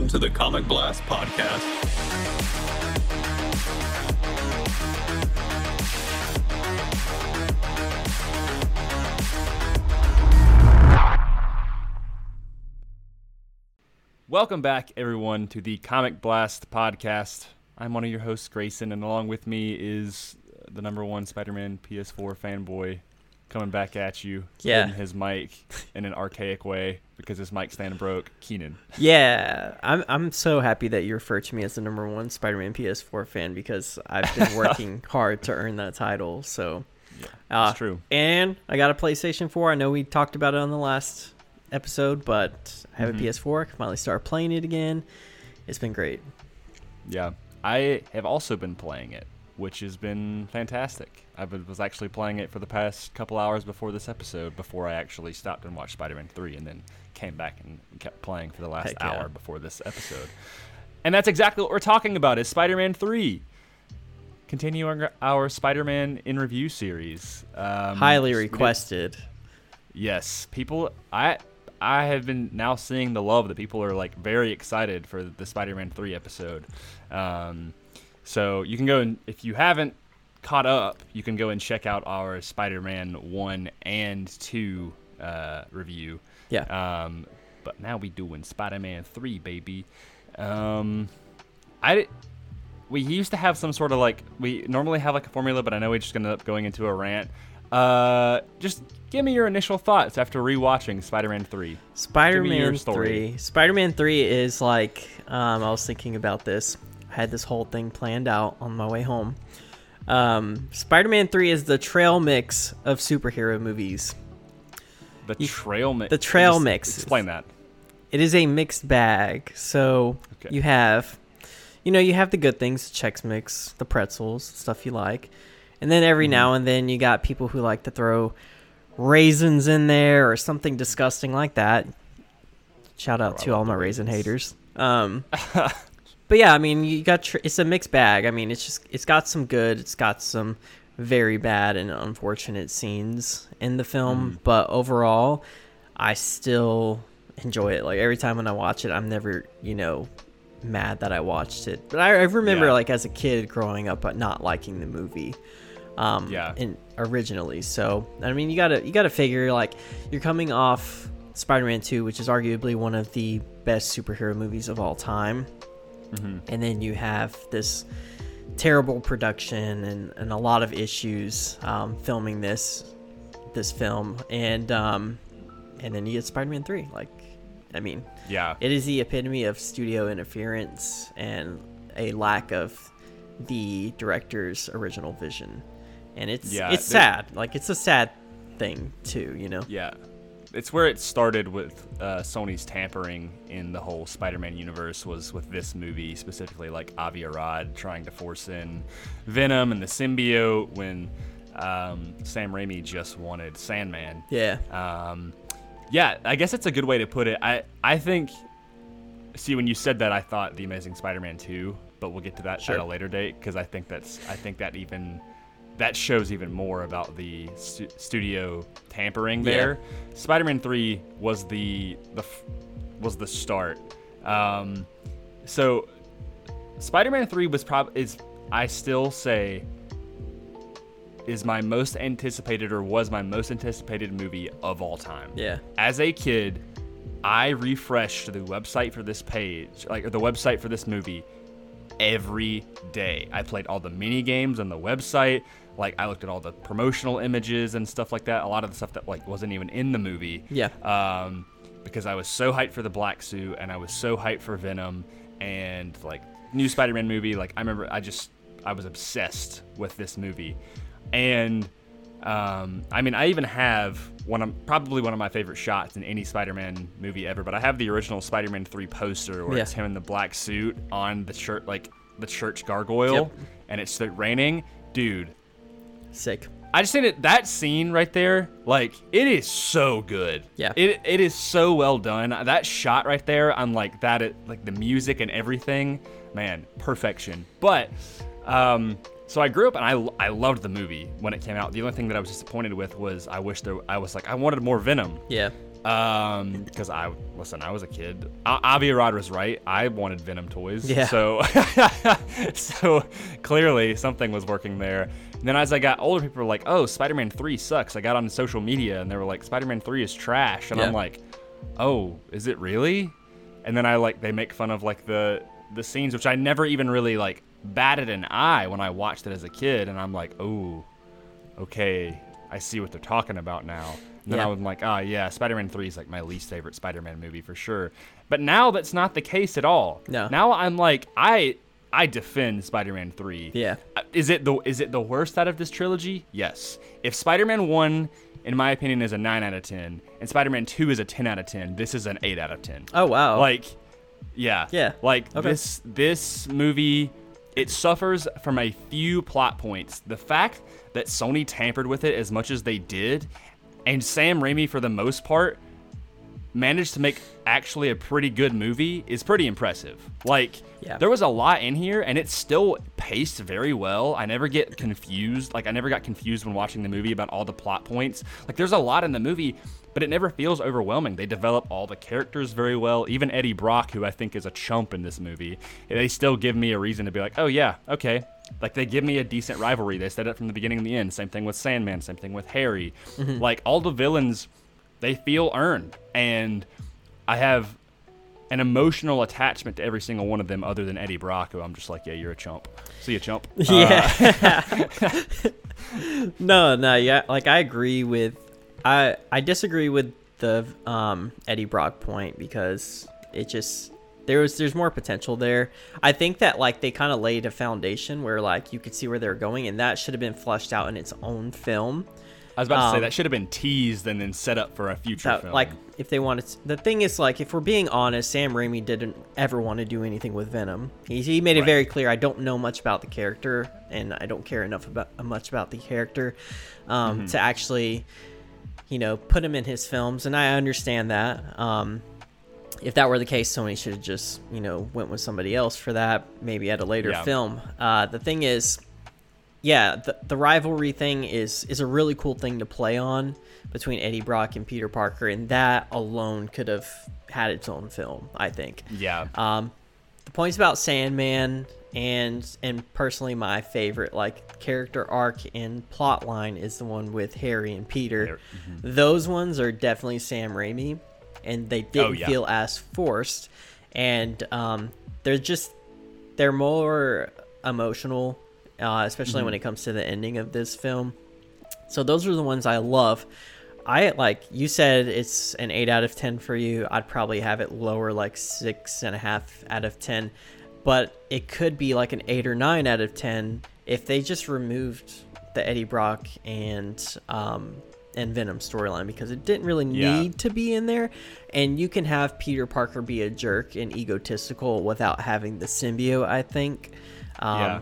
Welcome to the Comic Blast Podcast. Welcome back, everyone, to the Comic Blast podcast. I'm one of your hosts, Grayson, and along with me is the number one Spider-Man PS4 fanboy coming back at you, Yeah. holding his mic in an archaic way because his mic stand broke. Keenan. Yeah, I'm I'm so happy that you refer to me as the number one Spider-Man PS4 fan because I've been working hard to earn that title. So, Yeah, uh, true. And I got a PlayStation 4. I know we talked about it on the last episode, but I have Mhm. a PS4. I can finally start playing it again. It's been great. Yeah, I have also been playing it, which has been fantastic. I was actually playing it for the past couple hours before this episode, before I actually stopped and watched Spider-Man 3, and then came back and kept playing for the last Heck yeah. hour before this episode. And that's exactly what we're talking about: is Spider-Man 3. Continuing our- our Spider-Man in review series. Um, Highly requested. Yes, people. I I have been now seeing the love that people are like very excited for the Spider-Man three episode. Um, so you can go and if you haven't caught up, you can go and check out our Spider-Man one and two uh, review. Yeah. Um, but now we doing Spider-Man three, baby. Um, I we used to have some sort of like we normally have like a formula, but I know we're just gonna end up going into a rant. Uh, just give me your initial thoughts after rewatching Spider-Man three. Spider-Man. 3. Spider-Man 3 is like um, I was thinking about this. I had this whole thing planned out on my way home. Um, Spider-Man 3 is the trail mix of superhero movies. The You- trail mix. the trail just mix. Explain that. It is a mixed bag. So Okay. you have you know, you have the good things, Chex Mix, the pretzels, stuff you like. And then every Mm-hmm. now and then you got people who like to throw raisins in there or something disgusting like that. Shout out to all my raisin haters. Um, but yeah, I mean, you got tr- it's a mixed bag. I mean, it's just it's got some good, it's got some very bad and unfortunate scenes in the film, Mm. but overall, I still enjoy it. Like every time when I watch it, I'm never, you know, mad that I watched it. But I, I remember Yeah. like as a kid growing up, but not liking the movie. Um, Yeah. In originally, so I mean, you gotta you gotta figure like you're coming off Spider-Man 2, which is arguably one of the best superhero movies of all time, hmm and then you have this terrible production and, and a lot of issues um, filming this this film, and um, and then you get Spider-Man 3. Like, I mean, Yeah. it is the epitome of studio interference and a lack of the director's original vision. And it's Yeah, it's sad. Like it's a sad thing too, you know. Yeah. It's where it started with uh, Sony's tampering in the whole Spider-Man universe was with this movie specifically, like Avi Arad trying to force in Venom and the symbiote when um, Sam Raimi just wanted Sandman. Yeah. Um, yeah, I guess it's a good way to put it. I I think. See, when you said that, I thought the Amazing Spider-Man 2, but we'll get to that Sure. at a later date because I think that's I think that even that shows even more about the stu- studio tampering Yeah. there. Spider-Man 3 was the the f- was the start. Um, so Spider-Man 3 was probably is I still say is my most anticipated or was my most anticipated movie of all time. Yeah. As a kid, I refreshed the website for this page, like the website for this movie every day. I played all the mini games on the website. Like I looked at all the promotional images and stuff like that. A lot of the stuff that like wasn't even in the movie. Yeah. Um, because I was so hyped for the black suit and I was so hyped for Venom and like new Spider-Man movie. Like I remember, I just I was obsessed with this movie, and um, I mean I even have one of probably one of my favorite shots in any Spider-Man movie ever. But I have the original Spider-Man three poster where Yeah. it's him in the black suit on the shirt, like the church gargoyle, Yep. and it's raining, dude. Sick. I just think that that scene right there, like, it is so good. Yeah. It it is so well done. That shot right there, I'm like that. It, like the music and everything, man, perfection. But, um, so I grew up and I I loved the movie when it came out. The only thing that I was disappointed with was I wish there I was like I wanted more Venom. Yeah. Um, because I listen, I was a kid. Avi Arad was right. I wanted Venom toys. Yeah. So, so clearly something was working there. And then as I got older, people were like, "Oh, Spider-Man Three sucks." I got on social media and they were like, "Spider-Man Three is trash," and I'm like, "Oh, is it really?" And then I like they make fun of like the the scenes, which I never even really like batted an eye when I watched it as a kid, and I'm like, "Oh, okay, I see what they're talking about now." And then Yeah. I was like, "Ah, yeah, Spider-Man 3 is like my least favorite Spider-Man movie for sure." But now that's not the case at all. No. Now I'm like, I I defend Spider-Man 3. Yeah. Uh, Is it the is it the worst out of this trilogy? Yes. If Spider-Man 1 in my opinion is a 9 out of 10 and Spider-Man 2 is a 10 out of 10, this is an 8 out of 10. Oh wow. Like, yeah, Yeah. Like Okay. this this movie, it suffers from a few plot points. The fact that Sony tampered with it as much as they did, and Sam Raimi for the most part managed to make actually a pretty good movie is pretty impressive. Like Yeah. there was a lot in here and it's still paced very well. I never get confused. Like I never got confused when watching the movie about all the plot points. Like there's a lot in the movie, but it never feels overwhelming. They develop all the characters very well. Even Eddie Brock, who I think is a chump in this movie, they still give me a reason to be like, "Oh yeah, okay." Like they give me a decent rivalry. They set it from the beginning and the end. Same thing with Sandman, same thing with Harry. Mm-hmm. Like all the villains they feel earned and i have an emotional attachment to every single one of them other than eddie brock who i'm just like yeah you're a chump see a chump Uh, Yeah. no, no, yeah, like I agree with I I disagree with the um Eddie Brock point because it just there was there's more potential there. I think that like they kind of laid a foundation where like you could see where they're going and that should have been fleshed out in its own film. I was about to say um, that should have been teased and then set up for a future That, film like if they wanted to, the thing is like if we're being honest sam raimi didn't ever want to do anything with venom he, he made it Right. very clear i don't know much about the character and i don't care enough about much about the character um, Mm-hmm. to actually you know put him in his films and i understand that um, if that were the case sony should have just you know went with somebody else for that maybe at a later Yeah. film uh, the thing is yeah, the, the rivalry thing is is a really cool thing to play on between Eddie Brock and Peter Parker, and that alone could have had its own film. I think. yeah Um, the points about Sandman and and personally my favorite like character arc and plot line is the one with Harry and Peter. Har- Those ones are definitely Sam Raimi, and they didn't Oh, yeah. feel as forced, and um, they're just they're more emotional, uh, especially when it comes to the ending of this film. So those are the ones I love. I like you said it's an eight out of ten for you. I'd probably have it lower, like six and a half out of ten, but it could be like an eight or nine out of ten if they just removed the Eddie Brock and um, and Venom storyline because it didn't really Yeah. need to be in there. And you can have Peter Parker be a jerk and egotistical without having the symbiote. I think. Um, Yeah.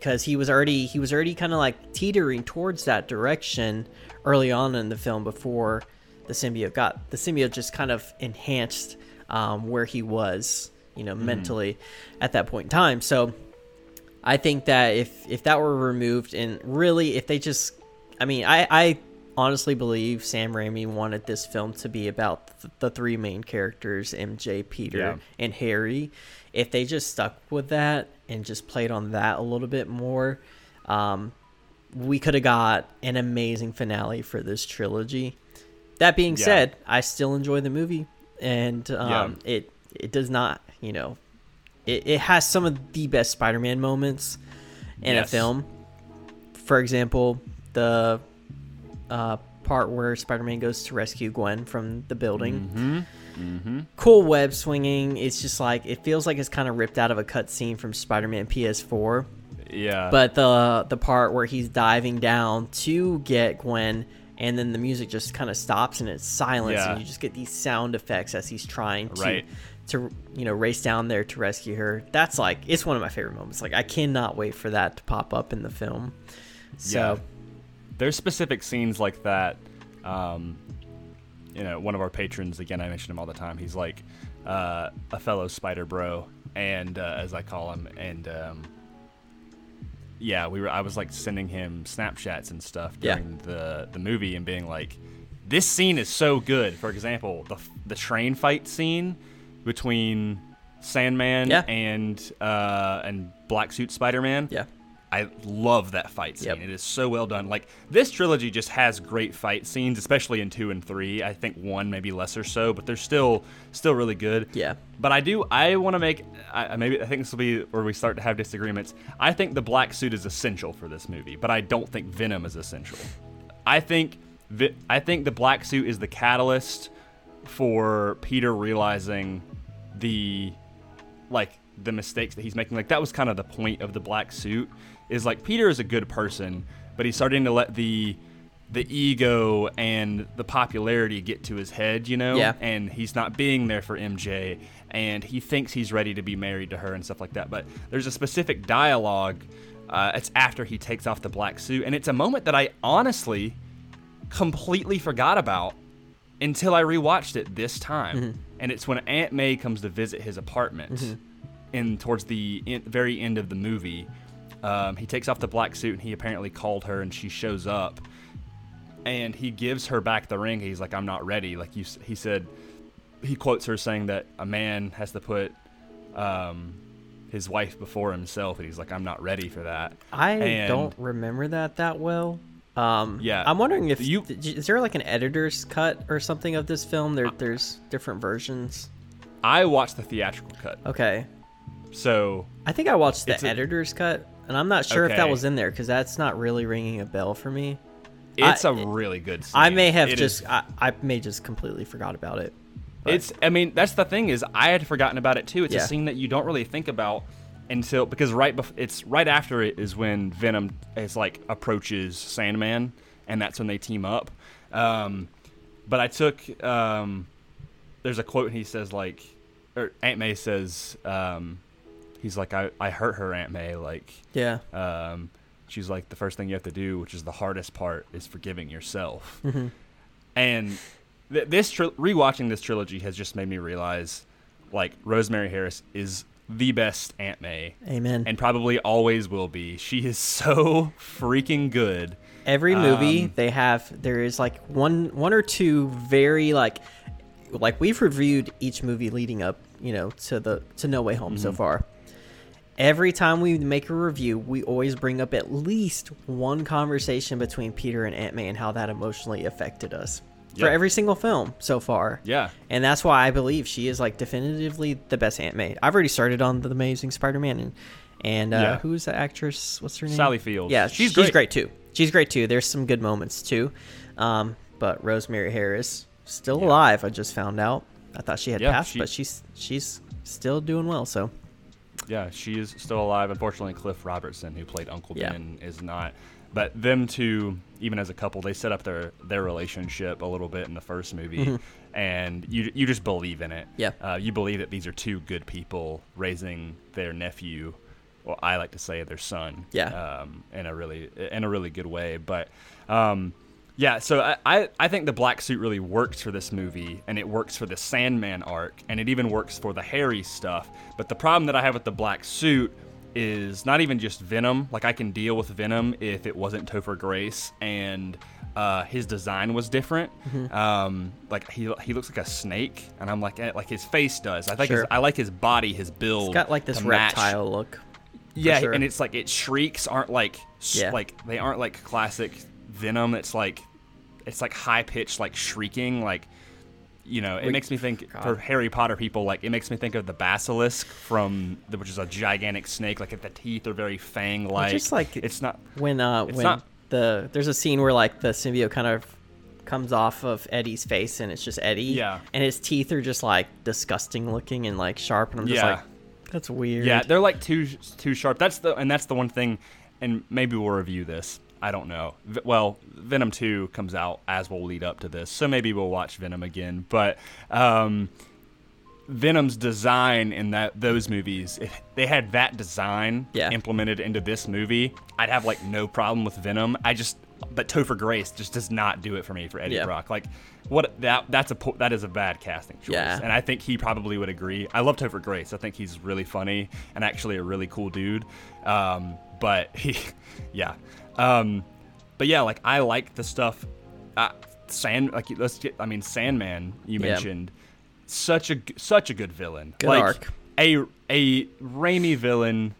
Because he was already he was already kind of like teetering towards that direction early on in the film before the symbiote got the symbiote just kind of enhanced um, where he was you know mentally at that point in time. So i think that if if that were removed and really if they just i mean i i honestly believe sam raimi wanted this film to be about th- the three main characters mj peter Yeah. and harry. If they just stuck with that and just played on that a little bit more um, we could have got an amazing finale for this trilogy. That being Yeah. said i still enjoy the movie and um, it it does not you know it, it has some of the best spider-man moments in Yes. a film. For example the uh, part where spider-man goes to rescue gwen from the building. Mm-hmm mm-hmm cool web swinging it's just like it feels like it's kind of ripped out of a cutscene from spider-man ps4 yeah but the the part where he's diving down to get Gwen, and then the music just kind of stops and it's silence, Yeah. and you just get these sound effects as he's trying to Right. to you know race down there to rescue her. That's like it's one of my favorite moments. Like I cannot wait for that to pop up in the film. So Yeah. there's specific scenes like that. Um, you know, one of our patrons, again, I mention him all the time. He's like uh, a fellow Spider Bro, and uh, as I call him, and um, yeah, we were. I was like sending him Snapchats and stuff Yeah. during the the movie, and being like, this scene is so good. For example, the the train fight scene between Sandman Yeah. and uh, and Black Suit Spider Man. Yeah. I love that fight scene. Yep. It is so well done. Like this trilogy just has great fight scenes, especially in two and three. I think one maybe lesser so, but they're still still really good. Yeah. But I do. I want to make. I, I- maybe I think this will be where we start to have disagreements. I think the black suit is essential for this movie, but I don't think Venom is essential. I think. I think the black suit is the catalyst for Peter realizing the like the mistakes that he's making. Like that was kind of the point of the black suit. Is like Peter is a good person, but he's starting to let the the ego and the popularity get to his head, you know? Yeah. And he's not being there for MJ and he thinks he's ready to be married to her and stuff like that. But there's a specific dialogue uh, it's after he takes off the black suit and it's a moment that I honestly completely forgot about until I rewatched it this time. And it's when Aunt May comes to visit his apartment in towards the in, very end of the movie. Um, he takes off the black suit and he apparently called her and she shows up and he gives her back the ring. He's like, "I'm not ready." Like you, he said, he quotes her saying that a man has to put um, his wife before himself, and he's like, "I'm not ready for that." I And- don't remember that that well. Um, Yeah. I'm wondering if You- is there like an editor's cut or something of this film? There, there's different versions. I watched the theatrical cut, Okay, so I think I watched the It's a- editor's cut, and I'm not sure if that was in there because that's not really ringing a bell for me. it's I- a really good. Scene. I may have It just I, I may just completely forgot about it. but- It's. I mean, that's the thing is, I had forgotten about it too. It's Yeah. a scene that you don't really think about until because right bef- it's right after it is when Venom is like approaches Sandman, and that's when they team up. Um, but I took. Um, there's a quote and he says like, or Aunt May says, um, he's like, I I hurt her, Aunt May, like. Yeah, Um, she's like, the first thing you have to do, which is the hardest part, is forgiving yourself. Mm-hmm. And th- this tri- rewatching this trilogy has just made me realize, like, Rosemary Harris is the best Aunt May, amen. and probably always will be. She is so freaking good. Every movie Um, they have there is like one one or two very like like we've reviewed each movie leading up, you know, to the to No Way Home Mm-hmm. so far. Every time we make a review, we always bring up at least one conversation between Peter and Aunt May and how that emotionally affected us. For every single film so far. Yeah. And that's why I believe she is like definitively the best Aunt May. I've already started on the Amazing Spider-Man and and uh, Yeah. who's the actress? What's her name? Sally Fields. Yeah, She's she's, great. great. too. She's great too. There's some good moments too. Um, but Rosemary Harris still Yeah. alive. I just found out. I thought she had Yeah, passed, she- but she's she's still doing well. So Yeah, she is still alive. Unfortunately, Cliff Robertson, who played Uncle Yeah. Ben, is not. But them two, even as a couple, they set up their their relationship a little bit in the first movie, and you you just believe in it. Mm-hmm. Yeah. uh, you believe that these are two good people raising their nephew, or I like to say their son. Yeah. um, in a really in a really good way. But um, yeah, so I, I, I think the black suit really works for this movie, and it works for the Sandman arc, and it even works for the Harry stuff. But the problem that I have with the black suit is not even just Venom. Like I can deal with Venom if it wasn't Topher Grace and uh, his design was different. Mm-hmm. Um, like he he looks like a snake, and I'm like eh, like his face does. I think his, I like his body, his build. it's got like this to match- reptile look. yeah, sure. and it's like its shrieks aren't like Yeah. like they aren't like classic Venom. It's like it's like high pitched like shrieking like you know it Wait, makes me think God. for Harry Potter people like it makes me think of the basilisk from the, which is a gigantic snake like if the teeth are very fang like just like- it's not When uh when not- the there's a scene where like the symbiote kind of comes off of Eddie's face and it's just Eddie. Yeah. And his teeth are just like disgusting looking and like sharp and I'm just Yeah. like that's weird. Yeah, they're like too too sharp. That's the and that's the one thing. And maybe we'll review this. I don't know. V- well, Venom Two comes out as we'll lead up to this, so maybe we'll watch Venom again. But um, Venom's design in that those movies, if they had that design Yeah. implemented into this movie, I'd have like no problem with Venom. I just, but Topher Grace just does not do it for me for Eddie Yeah. Brock. Like, what that that's a that is a bad casting choice, Yeah. and I think he probably would agree. I love Topher Grace. I think he's really funny and actually a really cool dude. Um, but he, yeah, um, but yeah, like I like the stuff. Uh, Sand like let's get I mean Sandman you Yeah. mentioned such a such a good villain. Good like arc. a a Raimi villain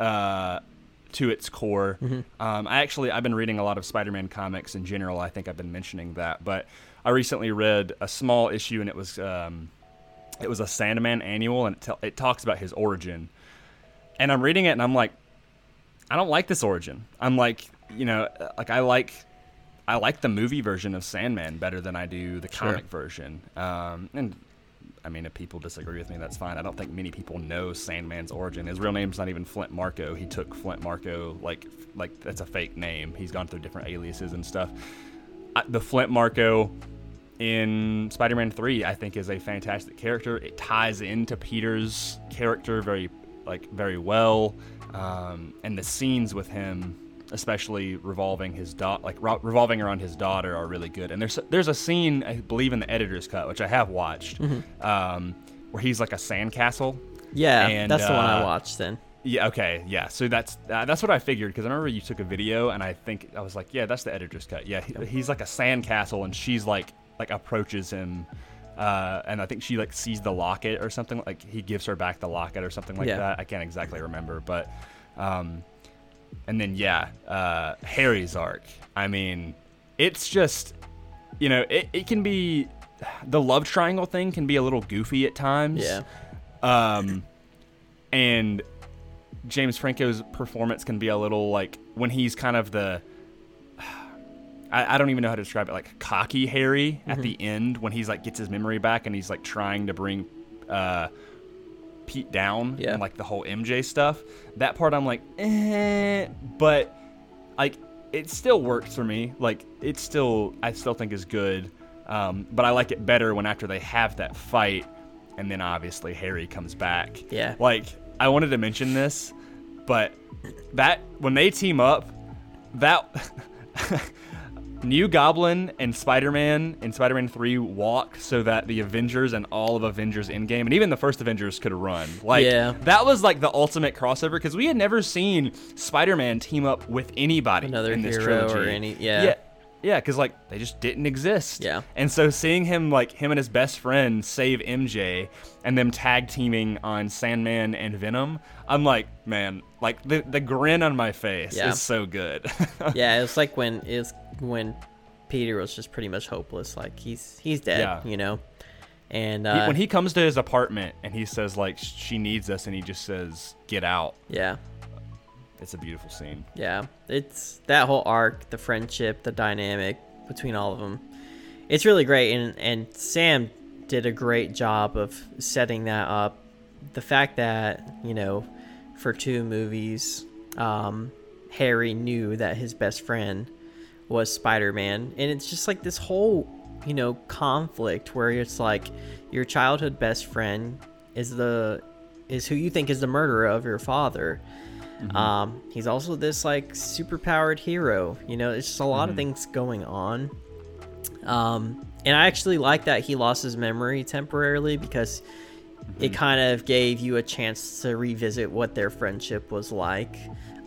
uh to its core. Mm-hmm. Um, I actually I've been reading a lot of Spider-Man comics in general. I think I've been mentioning that, but I recently read a small issue and it was um, it was a Sandman annual and it, tel- it talks about his origin. And I'm reading it and I'm like, I don't like this origin. I'm like, you know, like I like I like the movie version of Sandman better than I do the Sure. comic version. Um, and I mean, if people disagree with me, that's fine. I don't think many people know Sandman's origin. His real name's not even Flint Marko. He took Flint Marko like like that's a fake name. He's gone through different aliases and stuff. I, the Flint Marko in Spider-Man 3 I think is a fantastic character. It ties into Peter's character very like very well. Um, and the scenes with him especially revolving his dot like revolving around his daughter are really good. And there's there's a scene I believe in the editor's cut which I have watched um, where he's like a sandcastle. Yeah, And, that's the one I uh, watched then. Yeah. Okay. Yeah. So that's uh, that's what I figured because I remember you took a video and I think I was like, yeah, that's the editor's cut. Yeah, he, he's like a sandcastle and she's like like approaches him, uh, and I think she like sees the locket or something. Like he gives her back the locket or something like Yeah. that. I can't exactly remember, but um, and then yeah, uh, Harry's arc. I mean, it's just you know it, it can be the love triangle thing can be a little goofy at times. Yeah. Um, and James Franco's performance can be a little like when he's kind of the I, I don't even know how to describe it like cocky Harry at the end when he's like gets his memory back and he's like trying to bring uh Pete down Yeah. and like the whole MJ stuff. That part I'm like, eh, but like it still works for me. Like it still I still think is good. Um, but I like it better when after they have that fight and then obviously Harry comes back. Yeah. Like I wanted to mention this, but that when they team up, that New Goblin and Spider-Man in Spider-Man 3 walk so that the Avengers and all of Avengers Endgame and even the first Avengers could run. Like Yeah. that was like the ultimate crossover because we had never seen Spider-Man team up with anybody Another in this hero or trilogy. any- yeah. Yeah. Yeah, because like they just didn't exist. Yeah. And so seeing him like him and his best friend save MJ and them tag teaming on Sandman and Venom, I'm like, man, like the the grin on my face Yeah. is so good. yeah, it's like when it's when Peter was just pretty much hopeless. Like he's he's dead, Yeah. you know. And He- uh, when he comes to his apartment and he says like she needs us and he just says get out. yeah, It's a beautiful scene. yeah, it's that whole arc, the friendship, the dynamic between all of them. It's really great, and and Sam did a great job of setting that up. The fact that you know, for two movies, um, Harry knew that his best friend was Spider-Man, and it's just like this whole you know conflict where it's like your childhood best friend is the is who you think is the murderer of your father. Um, he's also this like super powered hero. You know, it's just a lot of things going on. Um, and I actually like that he lost his memory temporarily because it kind of gave you a chance to revisit what their friendship was like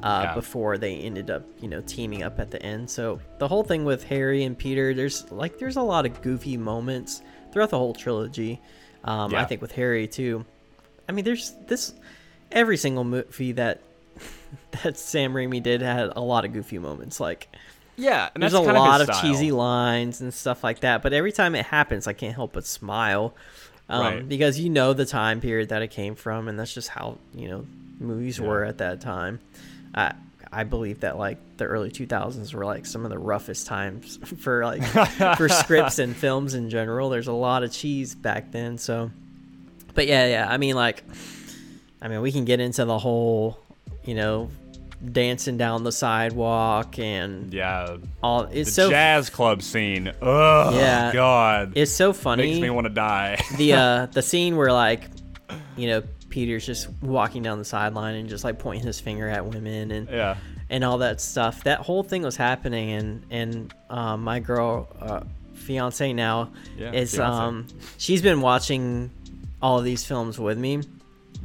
uh, Yeah. before they ended up, you know, teaming up at the end. So the whole thing with Harry and Peter, there's like there's a lot of goofy moments throughout the whole trilogy. Um, I think with Harry too. I mean, there's this every single movie that that Sam Raimi did had a lot of goofy moments. Like Yeah, and there's a lot of, of, cheesy lines and stuff like that. But every time it happens, I can't help but smile um, Right. because you know the time period that it came from, and that's just how you know movies were at that time. I I believe that like the early 2000s were like some of the roughest times for like for scripts and films in general. There's a lot of cheese back then, so. But yeah, yeah. I mean, like, I mean, we can get into the whole, you know, dancing down the sidewalk and Yeah, all. the It's so jazz club scene. Oh Yeah. God, it's so funny. makes me want to die. the uh the scene where like, you know, Peter's just walking down the sideline and just like pointing his finger at women and yeah, and all that stuff. That whole thing was happening, and and um, my girl, uh, fiance now, Yeah, is fiancé. um, she's been watching all of these films with me.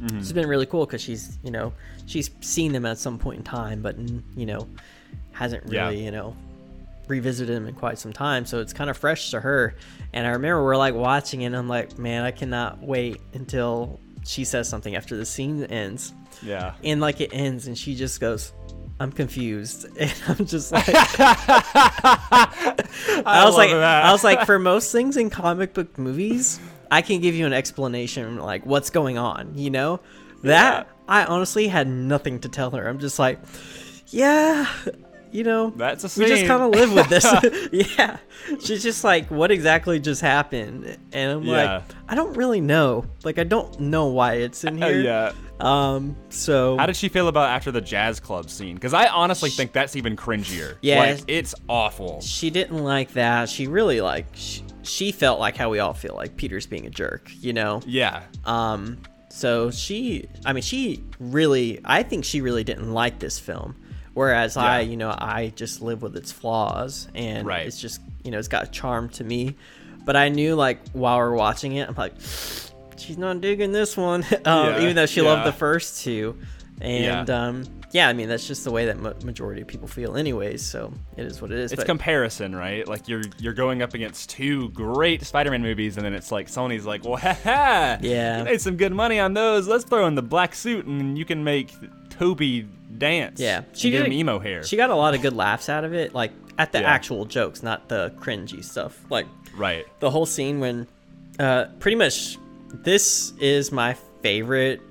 Mm-hmm. It's been really cool because she's you know she's seen them at some point in time, but you know hasn't Yeah. really you know revisited them in quite some time, so it's kind of fresh to her. And I remember we're like watching it, and I'm like, man, I cannot wait until she says something after the scene ends. Yeah. And like it ends, and she just goes, I'm confused. And I'm just like, I, was like, that. I was like, for most things in comic book movies, I can give you an explanation, like what's going on, you know? That I honestly had nothing to tell her. I'm just like, yeah, you know, That's a scene. we just kind of live with this. yeah, she's just like, what exactly just happened? And I'm Yeah. like, I don't really know. Like, I don't know why it's in here. yeah. Um. So How did she feel about after the jazz club scene? Because I honestly think that's even cringier. Yeah. Like, it's awful. she didn't like that. She really like she, she felt like how we all feel like Peter's being a jerk, you know. Yeah. Um so she I mean she really I think she really didn't like this film. Whereas I, you know, I just live with its flaws and Right. it's just, you know, it's got a charm to me. But I knew like while we're watching it, I'm like she's not digging this one. um, Yeah, even though she yeah. loved the first two. And Yeah. um yeah, I mean that's just the way that ma- majority of people feel anyways, so it is what it is. It's but- comparison, right? Like you're you're going up against two great Spider-Man movies, and then it's like Sony's like, well, ha ha, Yeah. you made some good money on those. Let's throw in the black suit, and you can make Tobey dance. Yeah, she did- him emo hair. She got a lot of good laughs out of it, like at the Yeah. actual jokes, not the cringy stuff. Like right. the whole scene when, uh, pretty much, this is my favorite,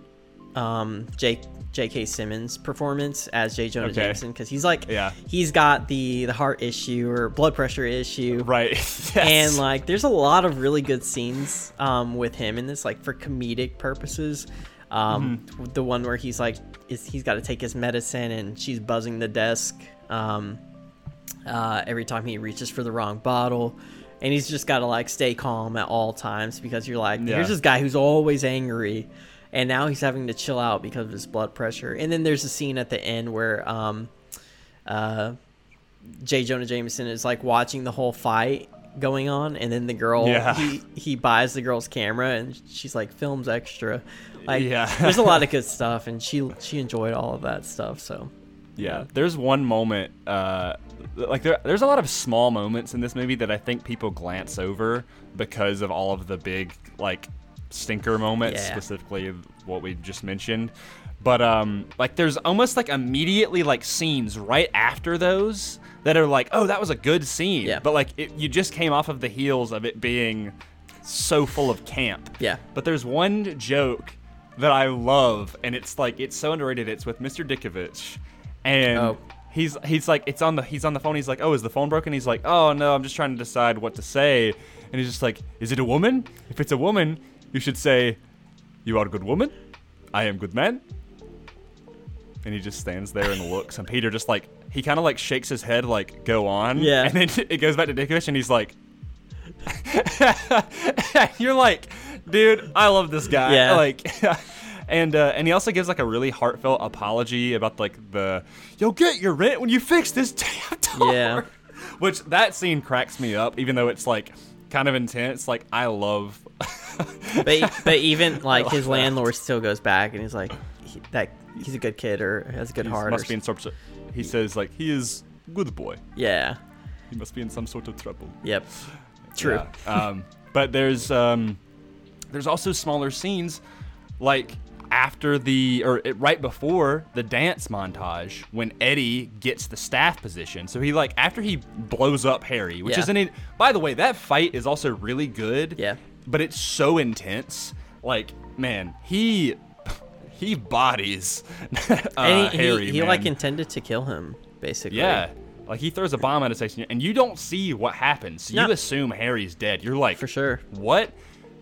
um, J. J.K. Simmons performance as J. Jonah Okay. Jameson because he's like, Yeah. he's got the the heart issue or blood pressure issue, Right. yes. and like there's a lot of really good scenes um, with him in this like for comedic purposes um, Mm-hmm. the one where he's like is he's got to take his medicine and she's buzzing the desk um, uh, every time he reaches for the wrong bottle and he's just got to like stay calm at all times because you're like Yeah. here's this guy who's always angry and now he's having to chill out because of his blood pressure and then there's a scene at the end where um, uh, J. Jonah Jameson is like watching the whole fight going on, and then the girl Yeah. he he buys the girl's camera, and she's like films extra. Like, Yeah. there's a lot of good stuff, and she she enjoyed all of that stuff. So Yeah, there's one moment, uh, like there, there's a lot of small moments in this movie that I think people glance over because of all of the big like stinker moments, Yeah. specifically what we just mentioned. But um, like there's almost like immediately like scenes right after those that are like, oh, that was a good scene. Yeah. But like it, you just came off of the heels of it being so full of camp. Yeah. But there's one joke that I love, and it's like it's so underrated. It's with Mr. Ditkovich, and Oh. he's he's like it's on the he's on the phone. He's like, oh, is the phone broken? He's like, oh no, I'm just trying to decide what to say. And he's just like, is it a woman? If it's a woman, you should say, you are a good woman. I am good man. And he just stands there and looks, and Peter just like he kind of like shakes his head, like go on. Yeah. And then it goes back to Ditkovich, and he's like. You're like, dude, I love this guy. Yeah. Like, and uh, and he also gives like a really heartfelt apology about like the you'll get your rent when you fix this damn door. Yeah. Which that scene cracks me up, even though it's like kind of intense. Like I love. but but even like his that. landlord still goes back, and he's like he, that he's a good kid or has a good He heart. must or be in some sort. He says like he is good boy. yeah. He must be in some sort of trouble. Yep. True. Yeah. Um, but there's um, there's also smaller scenes, like after the or right before the dance montage when Eddie gets the staff position. So he like after he blows up Harry, which Yeah. isn't. By the way, that fight is also really good. Yeah. But it's so intense. Like man, he he bodies uh, and he, Harry. he, he like intended to kill him, basically. Yeah. Like he throws a bomb at a section, and you don't see what happens. So No. You assume Harry's dead. You're like, For sure. What?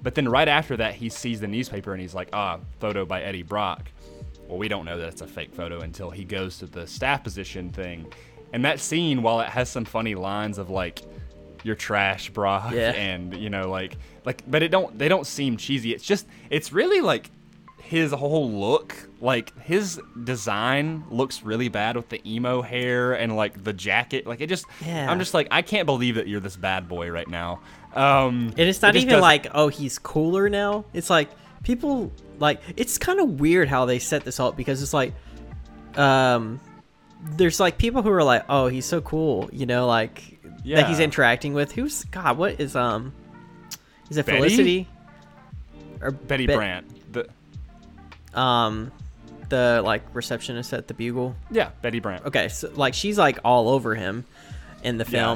But then right after that, he sees the newspaper and he's like, ah, photo by Eddie Brock. Well, we don't know that it's a fake photo until he goes to the staff position thing. And that scene, while it has some funny lines of like, "You're trash, Brock," Yeah. and you know, like, like, but it don't, they don't seem cheesy. It's just, it's really like his whole look, like his design looks really bad with the emo hair and like the jacket. Like it just, Yeah. I'm just like, I can't believe that you're this bad boy right now. Um, And it's not it even does- like, oh, he's cooler now. It's like people like it's kind of weird how they set this up because it's like, um, there's like people who are like, oh, he's so cool, you know, like that he's interacting with. Who's God? What is um? Is it Betty? Felicity? Or Betty Bet- Brant. The, Um, the like receptionist at the Bugle. yeah, Betty Brant. Okay, so like she's like all over him in the Yeah.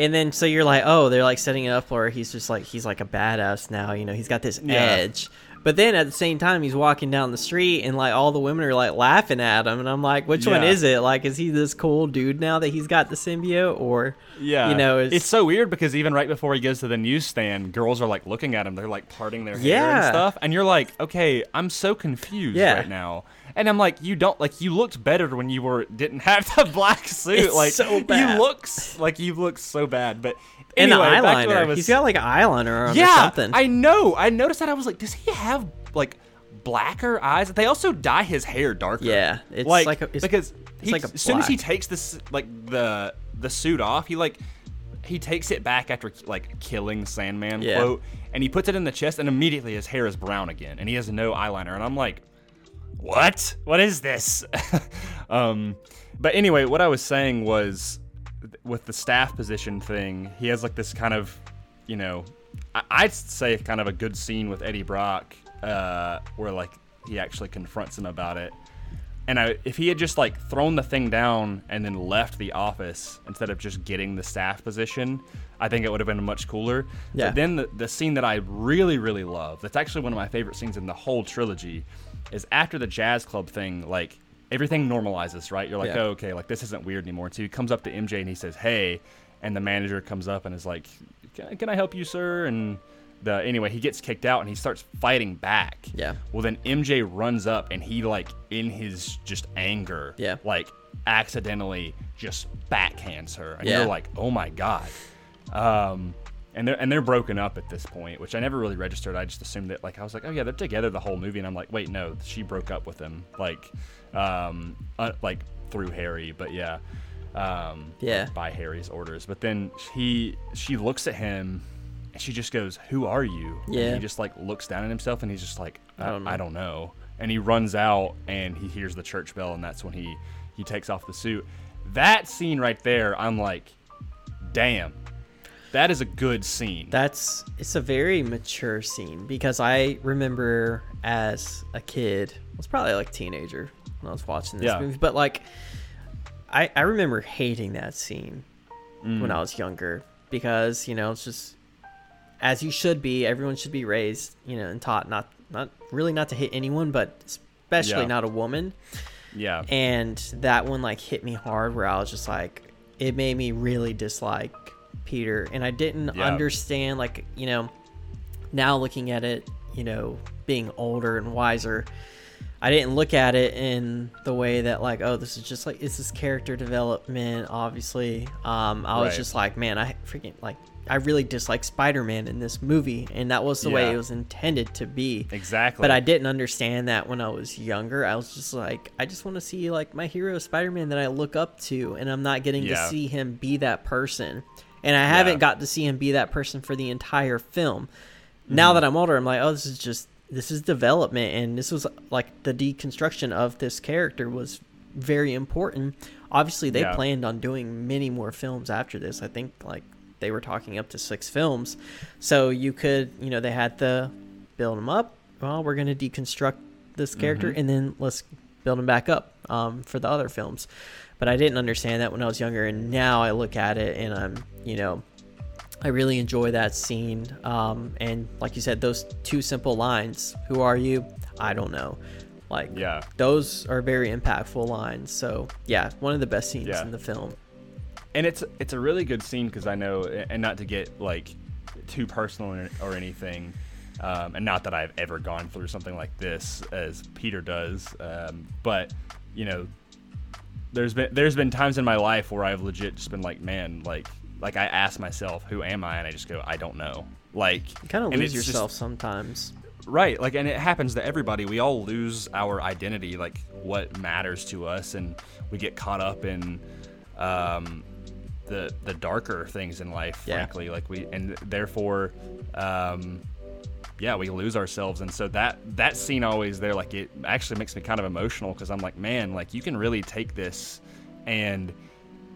And then so you're like, oh, they're like setting it up where he's just like he's like a badass now, you know, he's got this Yeah. edge. But then at the same time he's walking down the street and like all the women are like laughing at him and I'm like, which one is it? Like is he this cool dude now that he's got the symbiote or Yeah, you know, it's, it's, so weird because even right before he goes to the newsstand, girls are like looking at him. They're like parting their hair and stuff, and you're like, okay, I'm so confused Yeah. right now. And I'm like, you don't like you looked better when you were didn't have the black suit. It's like so bad. you looks like you look so bad. But and anyway, the back to what I eyeliner. was He's got like eyeliner on or yeah, something. I know. I noticed that. I was like, does he have like blacker eyes? They also dye his hair darker. Yeah, it's like, like a- it's- because it's he, like a as soon as he takes this like the the suit off, he like he takes it back after like killing Sandman Yeah. quote, and he puts it in the chest, and immediately his hair is brown again, and he has no eyeliner, and I'm like, what? What is this? um, but anyway, what I was saying was with the staff position thing, he has like this kind of, you know, I- I'd say kind of a good scene with Eddie Brock, uh, where like he actually confronts him about it. And I, if he had just like thrown the thing down and then left the office instead of just getting the staff position, I think it would have been much cooler. Yeah. But then the, the scene that I really, really love, that's actually one of my favorite scenes in the whole trilogy, is after the jazz club thing, like everything normalizes, right? You're like, Yeah. oh, okay, like this isn't weird anymore. So he comes up to MJ and he says, hey, and the manager comes up and is like, can, I- can I help you, sir? And the anyway, he gets kicked out and he starts fighting back. Yeah. Well, then MJ runs up and he like in his just anger, Yeah. like accidentally just backhands her, and Yeah. you're like, oh my god. Um, and they're and they're broken up at this point, which I never really registered. I just assumed that like I was like, oh yeah, they're together the whole movie, and I'm like, wait, no, she broke up with him, like, um, uh, like through Harry, but yeah, um, Yeah. by Harry's orders. But then he she looks at him. And she just goes, "Who are you?" And Yeah. he just like looks down at himself, and he's just like, "I, I don't. I don't know." And he runs out, and he hears the church bell, and that's when he he takes off the suit. That scene right there, I'm like, "Damn, that is a good scene." That's it's a very mature scene because I remember as a kid, I was probably like a teenager when I was watching this Yeah. movie, but like I I remember hating that scene Mm. when I was younger because you know it's just as you should be. Everyone should be raised, you know, and taught not not really not to hit anyone, but especially Yeah. not a woman. yeah, And that one like hit me hard where I was just like it made me really dislike Peter and I didn't Yeah. understand like, you know, now looking at it, you know, being older and wiser, I didn't look at it in the way that like, oh, this is just like it's this character development, obviously. Um I was Right. just like, man, I freaking like I really dislike Spider-Man in this movie and that was the way it was intended to be. exactly. But I didn't understand that when I was younger. I was just like, I just want to see like my hero Spider-Man that I look up to, and I'm not getting Yeah. to see him be that person. And I haven't Yeah. got to see him be that person for the entire film. Mm-hmm. Now that I'm older, I'm like, oh, this is just this is development, and this was like the deconstruction of this character was very important. Obviously, they Yeah. planned on doing many more films after this. I think like they were talking up to six films, so you could, you know, they had to build him up. Well, we're gonna deconstruct this character, Mm-hmm. and then let's build him back up um, for the other films. But I didn't understand that when I was younger, and now I look at it and I'm, you know, I really enjoy that scene. Um, and like you said, those two simple lines Who are you? I don't know. Like, Yeah. those are very impactful lines. So, yeah, one of the best scenes Yeah. in the film. and it's it's a really good scene because I know, and not to get like too personal or, or anything, um, and not that I've ever gone through something like this as Peter does, um, but you know, there's been there's been times in my life where I've legit just been like, man, like like I ask myself, who am I, and I just go, I don't know, like You kind of lose it's just- yourself sometimes. Right, like, and it happens to everybody. We all lose our identity, like what matters to us, and we get caught up in um, the the darker things in life. Yeah. Frankly, like we, and therefore, um, yeah, we lose ourselves. And so that that scene always there, like it actually makes me kind of emotional because I'm like, man, like you can really take this, and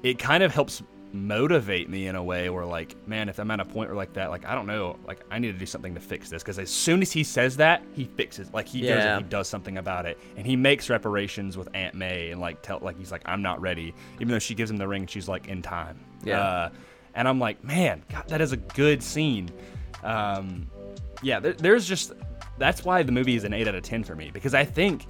it kind of helps motivate me in a way where like man if i'm at a point where like that like i don't know like i need to do something to fix this because as soon as he says that he fixes like he goes Yeah. and he does something about it and he makes reparations with aunt may and like tell like he's like i'm not ready even though she gives him the ring she's like in time Yeah. uh, and i'm like man god that is a good scene um, yeah there, there's just that's why the movie is an 8 out of 10 for me because i think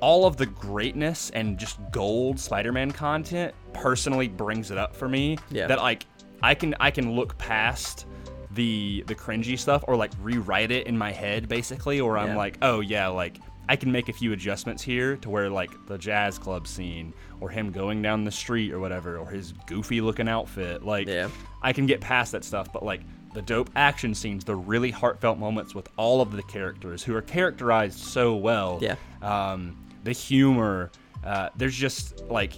all of the greatness and just gold Spider-Man content personally brings it up for me. Yeah. That like I can I can look past the the cringy stuff or like rewrite it in my head basically, or I'm Yeah. like, oh yeah, like I can make a few adjustments here to where like the jazz club scene or him going down the street or whatever or his goofy looking outfit, like Yeah. I can get past that stuff, but like the dope action scenes, the really heartfelt moments with all of the characters who are characterized so well. Yeah. Um, the humor, uh, there's just like,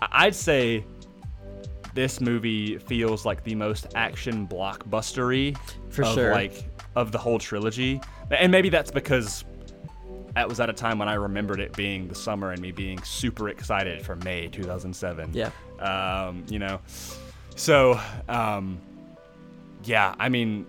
I'd say this movie feels like the most action blockbustery For of sure. like of the whole trilogy, and maybe that's because that was at a time when I remembered it being the summer and me being super excited for May 2007. Yeah. Um, you know, so um, yeah, I mean,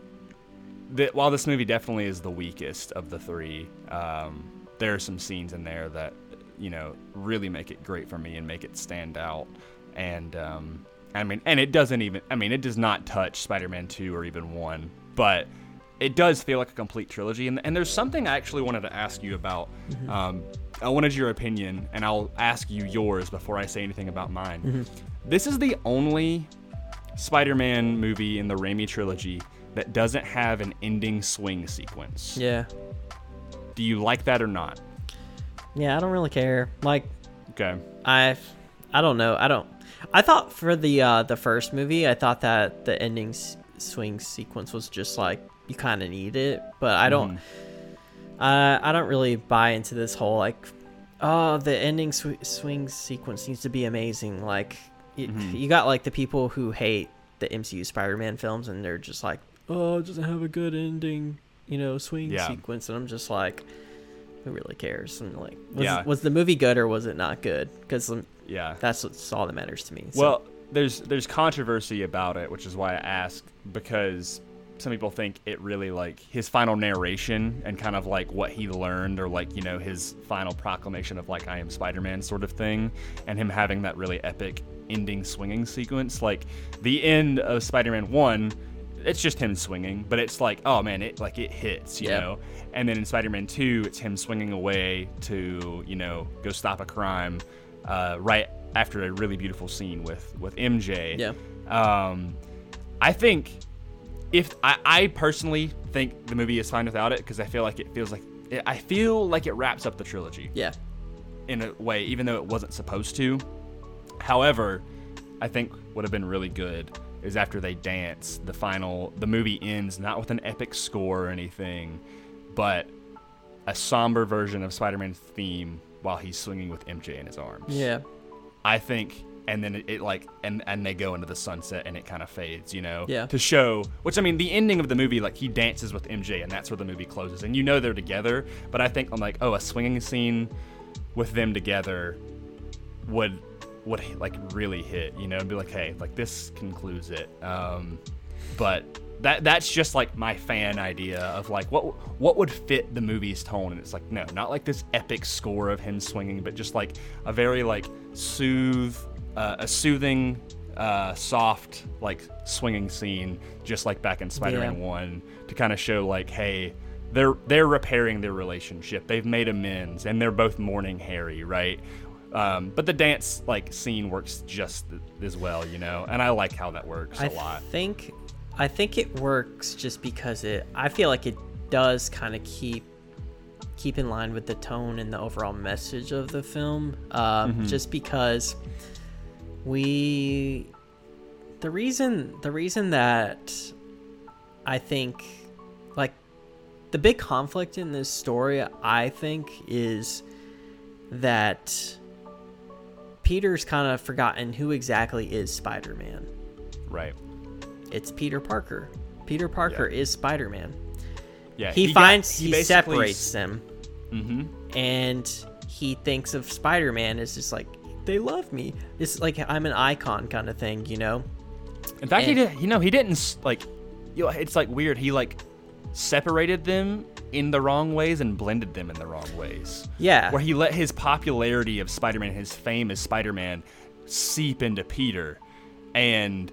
the, while this movie definitely is the weakest of the three, um, there are some scenes in there that you know really make it great for me and make it stand out. And um, I mean, and it doesn't even. I mean, it does not touch Spider-Man two or even one, but it does feel like a complete trilogy. And, and there's something I actually wanted to ask you about. Um, I wanted your opinion, and I'll ask you yours before I say anything about mine. This is the only Spider-Man movie in the Raimi trilogy that doesn't have an ending swing sequence. Yeah. Do you like that or not? Yeah, I don't really care. Like Okay. I I don't know. I don't I thought for the uh the first movie, I thought that the ending s- swing sequence was just like you kind of need it, but I don't uh, I don't really buy into this whole like oh, the ending sw- swing sequence needs to be amazing. Like y- mm-hmm. you got like the people who hate the MCU Spider-Man films and they're just like, "Oh, it doesn't have a good ending, you know, swing Yeah. sequence." And I'm just like, who really cares? And like, was, Yeah. was the movie good or was it not good? Because um, Yeah. that's what's all that matters to me. So, Well, there's there's controversy about it, which is why I ask because some people think it really like his final narration and kind of like what he learned or like you know his final proclamation of like I am Spider-Man sort of thing and him having that really epic ending swinging sequence like the end of Spider-Man 1 it's just him swinging but it's like oh man it like it hits you Yeah. know and then in Spider-Man 2 it's him swinging away to you know go stop a crime uh, right after a really beautiful scene with with MJ. Yeah. Um, I think if I, I personally think the movie is fine without it because I feel like it feels like it, I feel like it wraps up the trilogy yeah, in a way, even though it wasn't supposed to. However, I think would have been really good is after they dance, the final, the movie ends not with an epic score or anything, but a somber version of Spider-Man's theme while he's swinging with MJ in his arms. yeah, I think, and then it, it like, and and they go into the sunset and it kind of fades, you know, Yeah. to show. Which I mean, the ending of the movie, like he dances with MJ, and that's where the movie closes, and you know they're together. But I think I'm like, oh, a swinging scene with them together would would like really hit, you know, and be like, hey, like this concludes it. Um, but that that's just like my fan idea of like what what would fit the movie's tone, and it's like no, not like this epic score of him swinging, but just like a very like soothe, uh, a soothing, uh, soft like swinging scene, just like back in Spider-Man Yeah. One, to kind of show like, hey. They're, they're repairing their relationship. They've made amends, and they're both mourning Harry, right? Um, but the dance like scene works just as well, you know, and I like how that works a I lot. I think I think it works just because it. I feel like it does kind of keep keep in line with the tone and the overall message of the film. Um, Mm-hmm. Just because we, the reason the reason that I think like the big conflict in this story, I think, is that Peter's kind of forgotten who exactly is Spider-Man Right. it's Peter Parker. Peter Parker is Spider Man. Yeah. He, got- finds he, basically separates them, Mm-hmm. and he thinks of Spider Man as just like they love me. It's like I'm an icon kind of thing, you know. In fact, he And- did. You know, he didn't like. You know, it's like weird. He like separated them in the wrong ways and blended them in the wrong ways. Yeah. Where he let his popularity of Spider-Man, his fame as Spider-Man, seep into Peter, and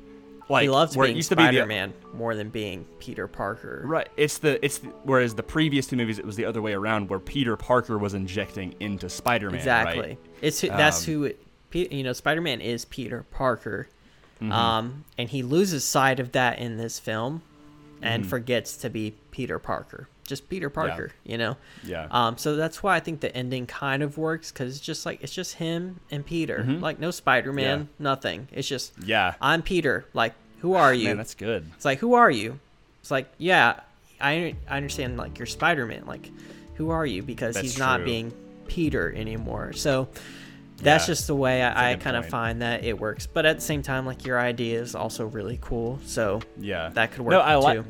like he loves where it being used to be Spider-Man more than being Peter Parker. Right. It's the it's the, whereas the previous two movies it was the other way around where Peter Parker was injecting into Spider-Man. Exactly. Right? It's who, that's Um, who it, you know. Spider-Man is Peter Parker, Mm-hmm. um, and he loses sight of that in this film, and Mm-hmm. forgets to be Peter Parker. Just Peter Parker, you know. Yeah. Um, so that's why I think the ending kind of works because it's just like it's just him and Peter. Mhm. Like no Spider-Man, Yeah. nothing. It's just Yeah. I'm Peter. Like who are you? Man, that's good. It's like, who are you? It's like, yeah, I I understand. Like you're Spider Man. Like, who are you? Because That's he's not being Peter anymore. So that's Yeah, just the way I, good kind of find that it works. But at the same time, like your idea is also really cool. So Yeah. that could work No, I too.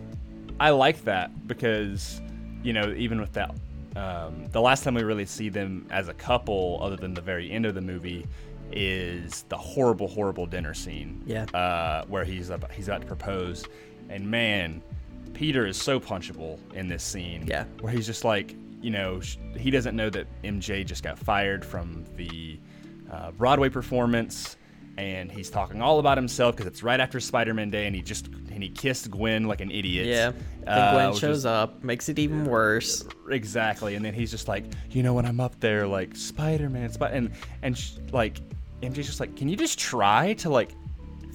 I like that because you know even with that um, the last time we really see them as a couple other than the very end of the movie is the horrible horrible dinner scene Yeah. uh, where he's about, he's about to propose and man Peter is so punchable in this scene Yeah. where he's just like you know he doesn't know that MJ just got fired from the uh, Broadway performance and he's talking all about himself because it's right after Spider-Man Day, and he just and he kissed Gwen like an idiot. Yeah. Then Uh, Gwen shows is- up, makes it even worse. Exactly, and then he's just like, you know, when I'm up there, like Spider-Man, Spider, and and sh- like MJ's just like, can you just try to like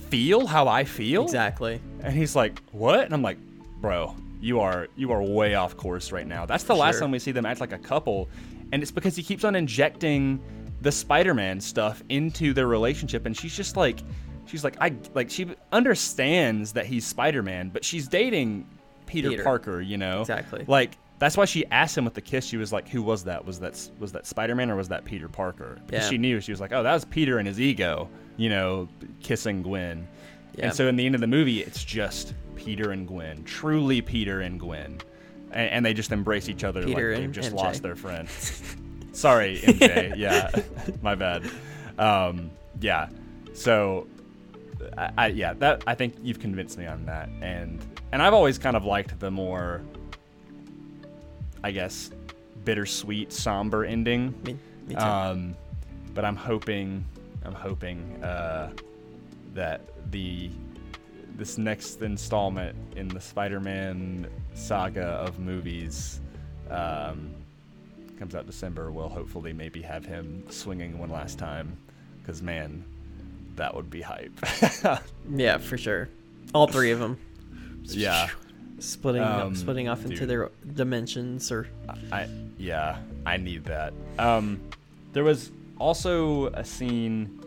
feel how I feel? Exactly. And he's like, what? And I'm like, bro, you are you are way off course right now. That's the last time we see them act like a couple, and it's because he keeps on injecting the Spider-Man stuff into their relationship, and she's just like, she's like, I like she understands that he's Spider-Man, but she's dating Peter, Peter. Parker, you know? Exactly. Like that's why she asked him with the kiss. She was like, "Who was that? Was that was that Spider-Man or was that Peter Parker?" Because Yeah. she knew she was like, "Oh, that was Peter and his ego," you know, kissing Gwen. Yeah. And so in the end of the movie, it's just Peter and Gwen, truly Peter and Gwen, and, and they just embrace each other Peter like they've just MJ. lost their friend. Sorry, MJ. yeah, my bad. Um, yeah. So, I, I yeah that I think you've convinced me on that, and and I've always kind of liked the more, I guess, bittersweet, somber ending. Me, me too. Um, but I'm hoping, I'm hoping uh, that the this next installment in the Spider-Man saga of movies um, comes out December. we'll hopefully maybe have him swinging one last time, because man, that would be hype. yeah, for sure. All three of them. yeah. Splitting Um, splitting off into dude. their dimensions or I yeah, I need that. Um, there was also a scene.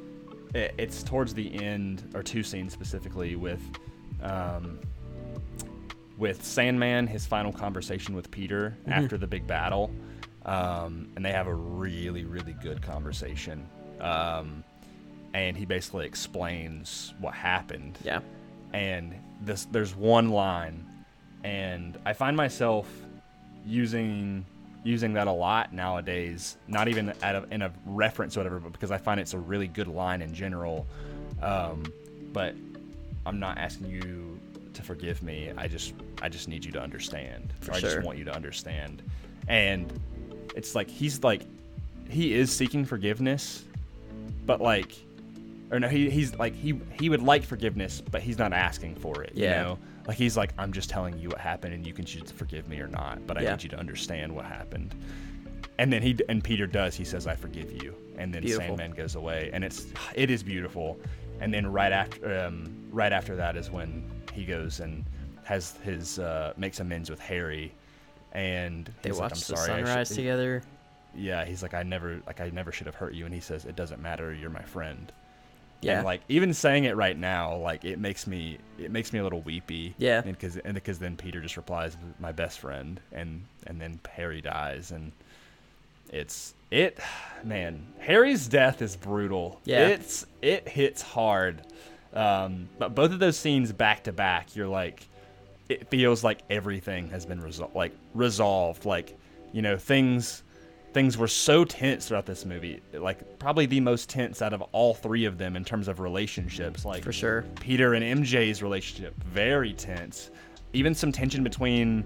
It's towards the end, or two scenes specifically with, um, with Sandman, his final conversation with Peter after the big battle, um, and they have a really really good conversation. Um, and he basically explains what happened yeah. and this there's one line and i find myself using using that a lot nowadays not even at a, in a reference or whatever but because i find it's a really good line in general um, but i'm not asking you to forgive me i just i just need you to understand For or i sure. just want you to understand and it's like he's like he is seeking forgiveness but like or no he, he's like he he would like forgiveness but he's not asking for it Yeah. you know like he's like i'm just telling you what happened and you can choose to forgive me or not but i Yeah. need you to understand what happened and then he and peter does he says i forgive you and then Beautiful. sandman goes away and it's it is beautiful and then right after um, right after that is when he goes and has his uh, makes amends with harry and They he's like, I'm the sorry, sunrise should-" together. yeah he's like i never like i never should have hurt you and he says it doesn't matter you're my friend Yeah. and like even saying it right now like it makes me it makes me a little weepy Yeah. and because and because then peter just replies my best friend and and then harry dies and it's it man harry's death is brutal Yeah. it's it hits hard um but both of those scenes back to back you're like it feels like everything has been resol- like resolved like you know things things were so tense throughout this movie. Like probably the most tense out of all three of them in terms of relationships. Like For sure. Peter and MJ's relationship very tense. Even some tension between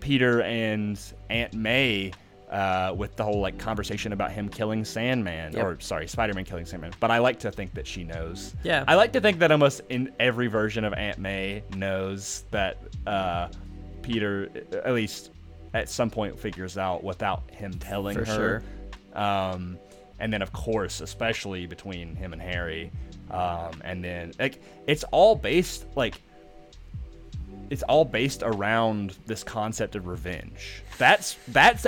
Peter and Aunt May. Uh, with the whole like conversation about him killing Sandman, Yep. or sorry, Spider-Man killing Sandman. But I like to think that she knows. Yeah. I like to think that almost in every version of Aunt May knows that uh, Peter, at least at some point, figures out without him telling For her. Um, and then, of course, especially between him and Harry, um, and then like it's all based like it's all based around this concept of revenge. That's that's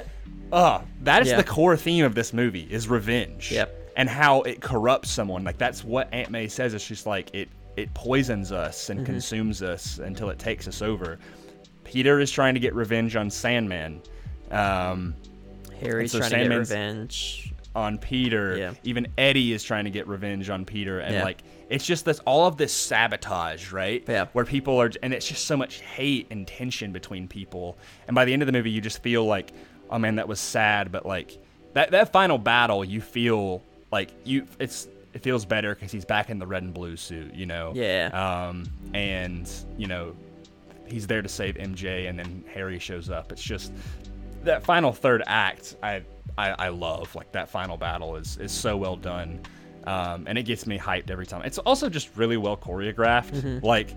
uh that is Yeah. the core theme of this movie is revenge. Yep. And how it corrupts someone. Like that's what Aunt May says. It's just like it it poisons us Mm-hmm. and consumes us until it takes us over. Peter is trying to get revenge on Sandman. Um, Harry's so trying to get revenge. on Peter. Yeah. Even Eddie is trying to get revenge on Peter, and Yeah. like it's just this all of this sabotage, right? Yeah. Where people are, and it's just so much hate and tension between people, and by the end of the movie, you just feel like, oh man, that was sad, but like that that final battle, you feel like you it's it feels better because he's back in the red and blue suit, you know. Yeah. Um, and you know, he's there to save MJ, and then Harry shows up. It's just that final third act. I I, I love like that final battle is is so well done, um, and it gets me hyped every time. It's also just really well choreographed. Mm-hmm. Like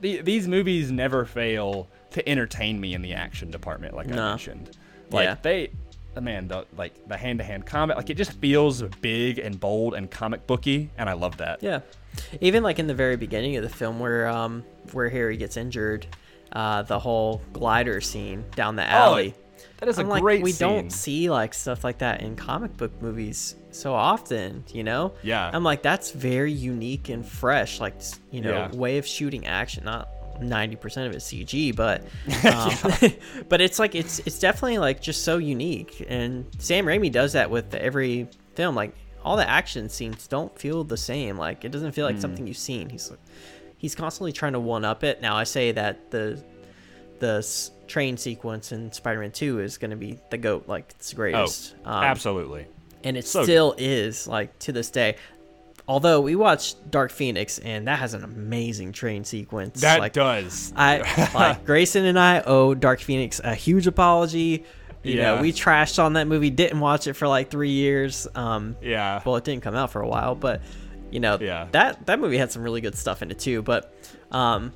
the, these movies never fail to entertain me in the action department, like I mentioned. Like Yeah. they. the Man, the like the hand-to-hand combat, like it just feels big and bold and comic booky, and I love that. Yeah, even like in the very beginning of the film where um where Harry gets injured, uh, the whole glider scene down the alley. that is a I'm like, great we scene. don't see like stuff like that in comic book movies so often, you know? Yeah. I'm like, that's very unique and fresh, like you know, Yeah. way of shooting action. Not 90% of it CG, but um, but it's like it's it's definitely like just so unique. And Sam Raimi does that with every film. Like all the action scenes don't feel the same. Like it doesn't feel like something you've seen. He's he's constantly trying to one up it. Now I say that the the train sequence in Spider-Man 2 is going to be the goat like it's the Oh, greatest. Um, absolutely. and it So good. still is like to this day. Although we watched Dark Phoenix and that has an amazing train sequence. That like, does. I like Grayson and I owe Dark Phoenix a huge apology. You know, Yeah. we trashed on that movie, didn't watch it for like three years. Um, yeah. well, it didn't come out for a while, but you know, Yeah. that that movie had some really good stuff in it too. But um,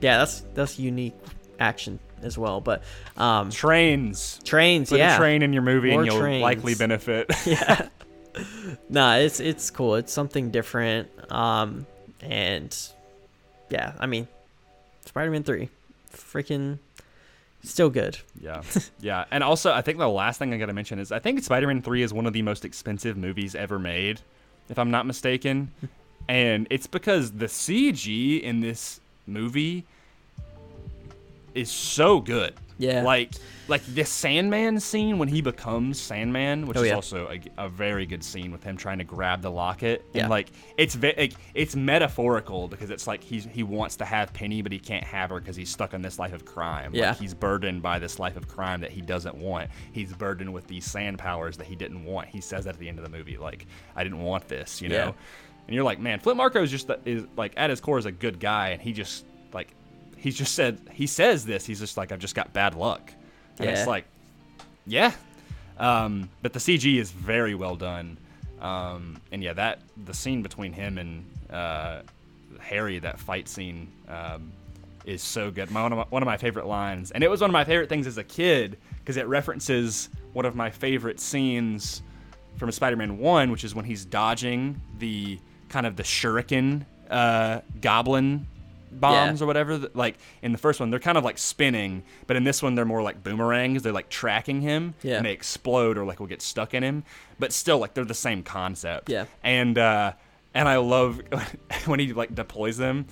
yeah, that's that's unique action as well. But um, trains. trains, Put yeah, train in your movie More and you'll trains. likely benefit. yeah. nah, it's it's cool. It's something different. Um, and yeah, I mean, Spider-Man Three, freaking, still good. yeah. Yeah. And also, I think the last thing I got to mention is I think Spider Man 3 is one of the most expensive movies ever made, if I'm not mistaken. and it's because the CG in this movie is so good. Yeah. Like, like the Sandman scene when he becomes Sandman, which Oh, is yeah. also a, a very good scene with him trying to grab the locket. Yeah. And like, it's ve- like, it's metaphorical because it's like he's he wants to have Penny, but he can't have her because he's stuck in this life of crime. Yeah. Like, he's burdened by this life of crime that he doesn't want. He's burdened with these sand powers that he didn't want. He says that at the end of the movie, like, I didn't want this, you know. Yeah. And you're like, man, Flint Marko is just the, is like at his core is a good guy, and he just like he's just said he says this. He's just like I've just got bad luck, and Yeah. it's like, yeah. Um, but the CG is very well done, um, and yeah, that the scene between him and uh, Harry, that fight scene, um, is so good. My, one, of my, one of my favorite lines, and it was one of my favorite things as a kid because it references one of my favorite scenes from Spider-Man One, which is when he's dodging the kind of the shuriken uh, goblin bombs Yeah. or whatever. Like in the first one, they're kind of like spinning, but in this one, they're more like boomerangs. They're like tracking him, Yeah. and they explode or like will get stuck in him. But still, like they're the same concept. Yeah. And uh, and I love when he like deploys them.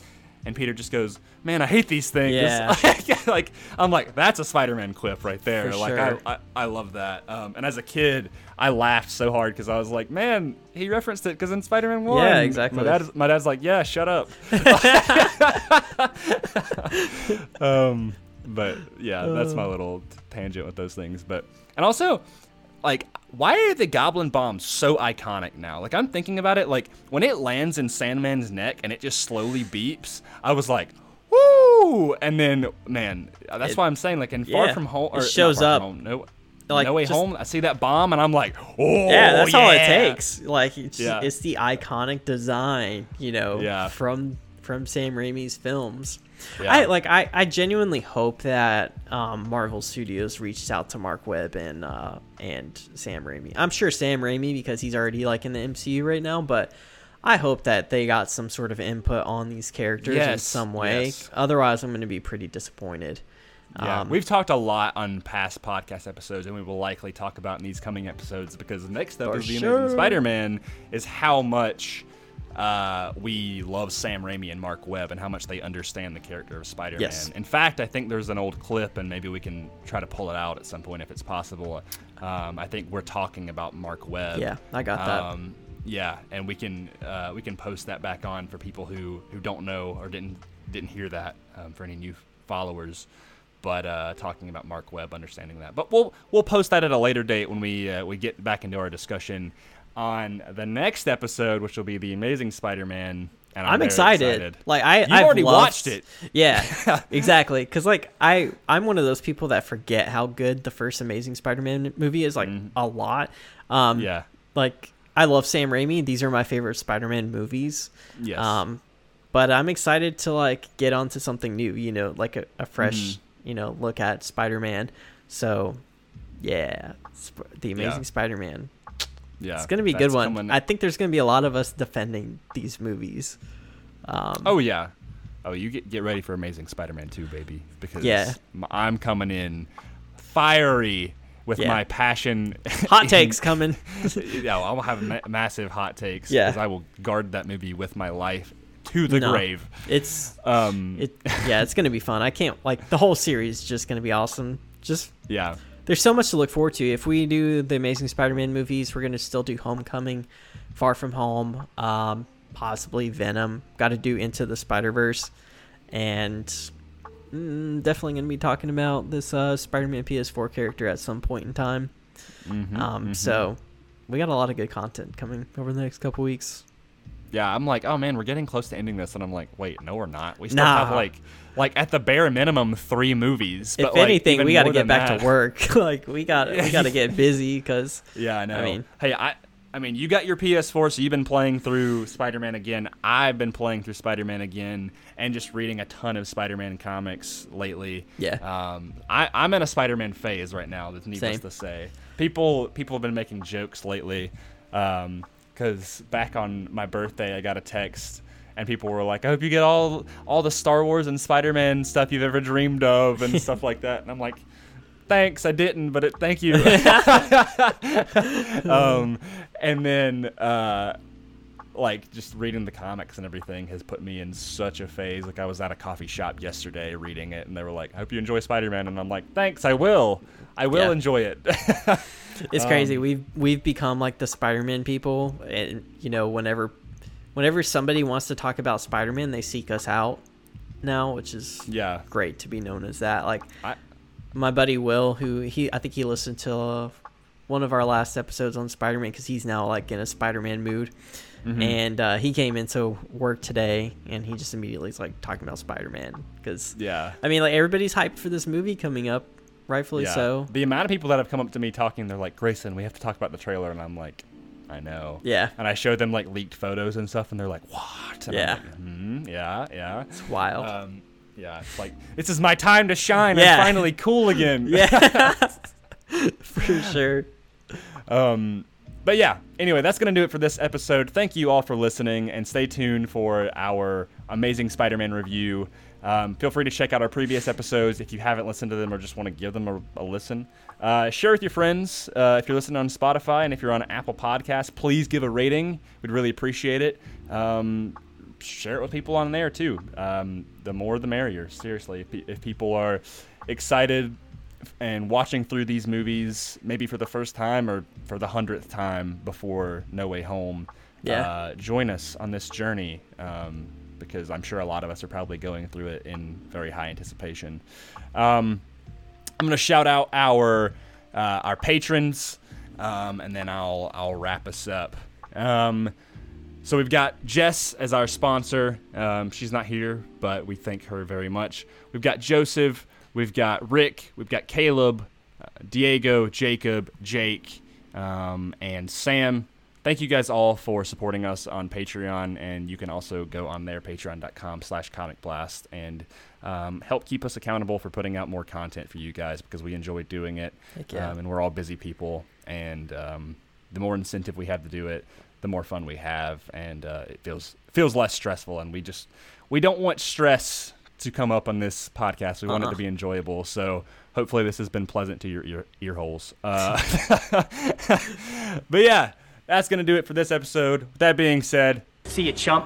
And Peter just goes, "Man, I hate these things." Yeah. like I'm like, that's a Spider-Man quip right there. For like sure. I, I, I love that. Um, and as a kid, I laughed so hard because I was like, "Man, he referenced it because in Spider-Man One." Yeah, exactly. My dad's, my dad's like, "Yeah, shut up." um, but yeah, that's my little tangent with those things. But and also, like why are the goblin bombs so iconic now? Like I'm thinking about it, like when it lands in Sandman's neck and it just slowly beeps, I was like, woo! And then, man, that's It- why I'm saying, like in Far yeah, From Home, it or not shows up. Home, no, Like, no way just- home. I see that bomb and I'm like, oh yeah, that's all it takes. Like it's, Yeah. it's the iconic design, you know, Yeah. from from Sam Raimi's films. Yeah. I like I, I genuinely hope that um, Marvel Studios reached out to Marc Webb and uh, and Sam Raimi. I'm sure Sam Raimi because he's already like in the MCU right now, but I hope that they got some sort of input on these characters in some way. yes. Otherwise, I'm going to be pretty disappointed. Yeah, Um, we've talked a lot on past podcast episodes, and we will likely talk about in these coming episodes because the next up is the sure. Amazing Spider-Man is how much uh, we love Sam Raimi and Marc Webb, and how much they understand the character of Spider-Man. Yes. In fact, I think there's an old clip, and maybe we can try to pull it out at some point if it's possible. Um, I think we're talking about Marc Webb. Yeah, I got that. Um, yeah, and we can uh, we can post that back on for people who, who don't know or didn't didn't hear that um, for any new followers. But uh, talking about Marc Webb, understanding that. But we'll we'll post that at a later date when we uh, we get back into our discussion on the next episode, which will be the Amazing Spider-Man. And I'm, I'm very excited. Like I, You've I've already loved- watched it. Yeah, exactly. Because like I, I'm one of those people that forget how good the first Amazing Spider-Man movie is. Like a lot. Um, Mm-hmm. Yeah. Like I love Sam Raimi. These are my favorite Spider-Man movies. Yes. Um, but I'm excited to like get onto something new. You know, like a, a fresh, Mm-hmm. you know, look at Spider-Man. So, yeah, Sp- the Amazing Yeah. Spider-Man. Yeah, It's gonna be a good one. coming- I think there's gonna be a lot of us defending these movies. Um, Oh yeah. Oh, you get get ready for Amazing Spider-Man 2, baby, because Yeah. I'm coming in fiery with Yeah. my passion. hot in- takes coming. yeah, I'll have ma- massive hot takes. Yeah. because I will guard that movie with my life to the No. grave. It's Um, it yeah, it's gonna be fun. I can't like the whole series is just gonna be awesome. Just yeah, there's so much to look forward to. If we do the Amazing Spider-Man movies, we're gonna still do Homecoming, Far From Home, um, possibly Venom. Got to do Into the Spider Verse, and mm, definitely gonna be talking about this uh, Spider-Man PS4 character at some point in time. Mhm, Um, mhm. so we got a lot of good content coming over the next couple weeks. yeah. I'm like, oh man, we're getting close to ending this, and I'm like, wait, no, we're not. We still Nah. have like, like at the bare minimum, three movies. If but, anything, we got to get back that- to work. like we got we got to get busy because Yeah, I know. I mean- hey, I I mean, you got your PS4, so you've been playing through Spider-Man again. I've been playing through Spider-Man again, and just reading a ton of Spider-Man comics lately. Yeah. Um, I I'm in a Spider-Man phase right now. That's needless Same. to say. People people have been making jokes lately, because back on my birthday, I got a text. And people were like, "I hope you get all all the Star Wars and Spider-Man stuff you've ever dreamed of, and stuff like that." And I'm like, thanks i didn't but it, thank you um, and then uh, like just reading the comics and everything has put me in such a phase like i was at a coffee shop yesterday reading it and they were like i hope you enjoy spider-man and i'm like thanks i will i will Yeah. enjoy it it's Um, crazy. We've we've become like the Spider-Man people, and you know whenever whenever somebody wants to talk about Spider-Man, they seek us out now, which is yeah great to be known as that. Like I, my buddy Will, who he I think he listened to uh, one of our last episodes on Spider-Man because he's now like in a Spider-Man mood. Mm-hmm. And uh, he came into work today, and he just immediately is like talking about Spider-Man because yeah I mean, like everybody's hyped for this movie coming up, rightfully yeah. so. the amount of people that have come up to me talking they're like grayson we have to talk about the trailer and i'm like i know Yeah, and i showed them like leaked photos and stuff and they're like what and Yeah. Like, hmm yeah yeah it's wild. Um, yeah, it's like this is my time to shine. Yeah. I'm finally cool again. yeah, for sure. Um, but yeah. Anyway, that's gonna do it for this episode. Thank you all for listening, and stay tuned for our amazing Spider-Man review. Um, feel free to check out our previous episodes if you haven't listened to them or just want to give them a, a listen. Uh, share with your friends uh, if you're listening on Spotify and if you're on Apple Podcasts. Please give a rating. We'd really appreciate it. Um, share it with people on there too. Um, the more, the merrier. Seriously, if, pe- if people are excited and watching through these movies, maybe for the first time or for the hundredth time before No Way Home, Yeah. uh, join us on this journey um, because I'm sure a lot of us are probably going through it in very high anticipation. Um, I'm to shout out our uh, our patrons. um, and then I'll I'll wrap us up. Um, so we've got Jess as our sponsor. Um, she's not here, but we thank her very much. We've got Joseph. We've got Rick. We've got Caleb, uh, Diego, Jacob, Jake, um, and Sam. Thank you guys all for supporting us on Patreon, and you can also go on there, patreon.com slash comic blast, and um, help keep us accountable for putting out more content for you guys because we enjoy doing it. Yeah. Um, and we're all busy people, and um, the more incentive we have to do it, the more fun we have, and uh, it feels feels less stressful. And we just we don't want stress to come up on this podcast. We want it to be enjoyable. So hopefully this has been pleasant to your ear, ear holes. Uh, but yeah, that's gonna do it for this episode. With that being said, See you, chump.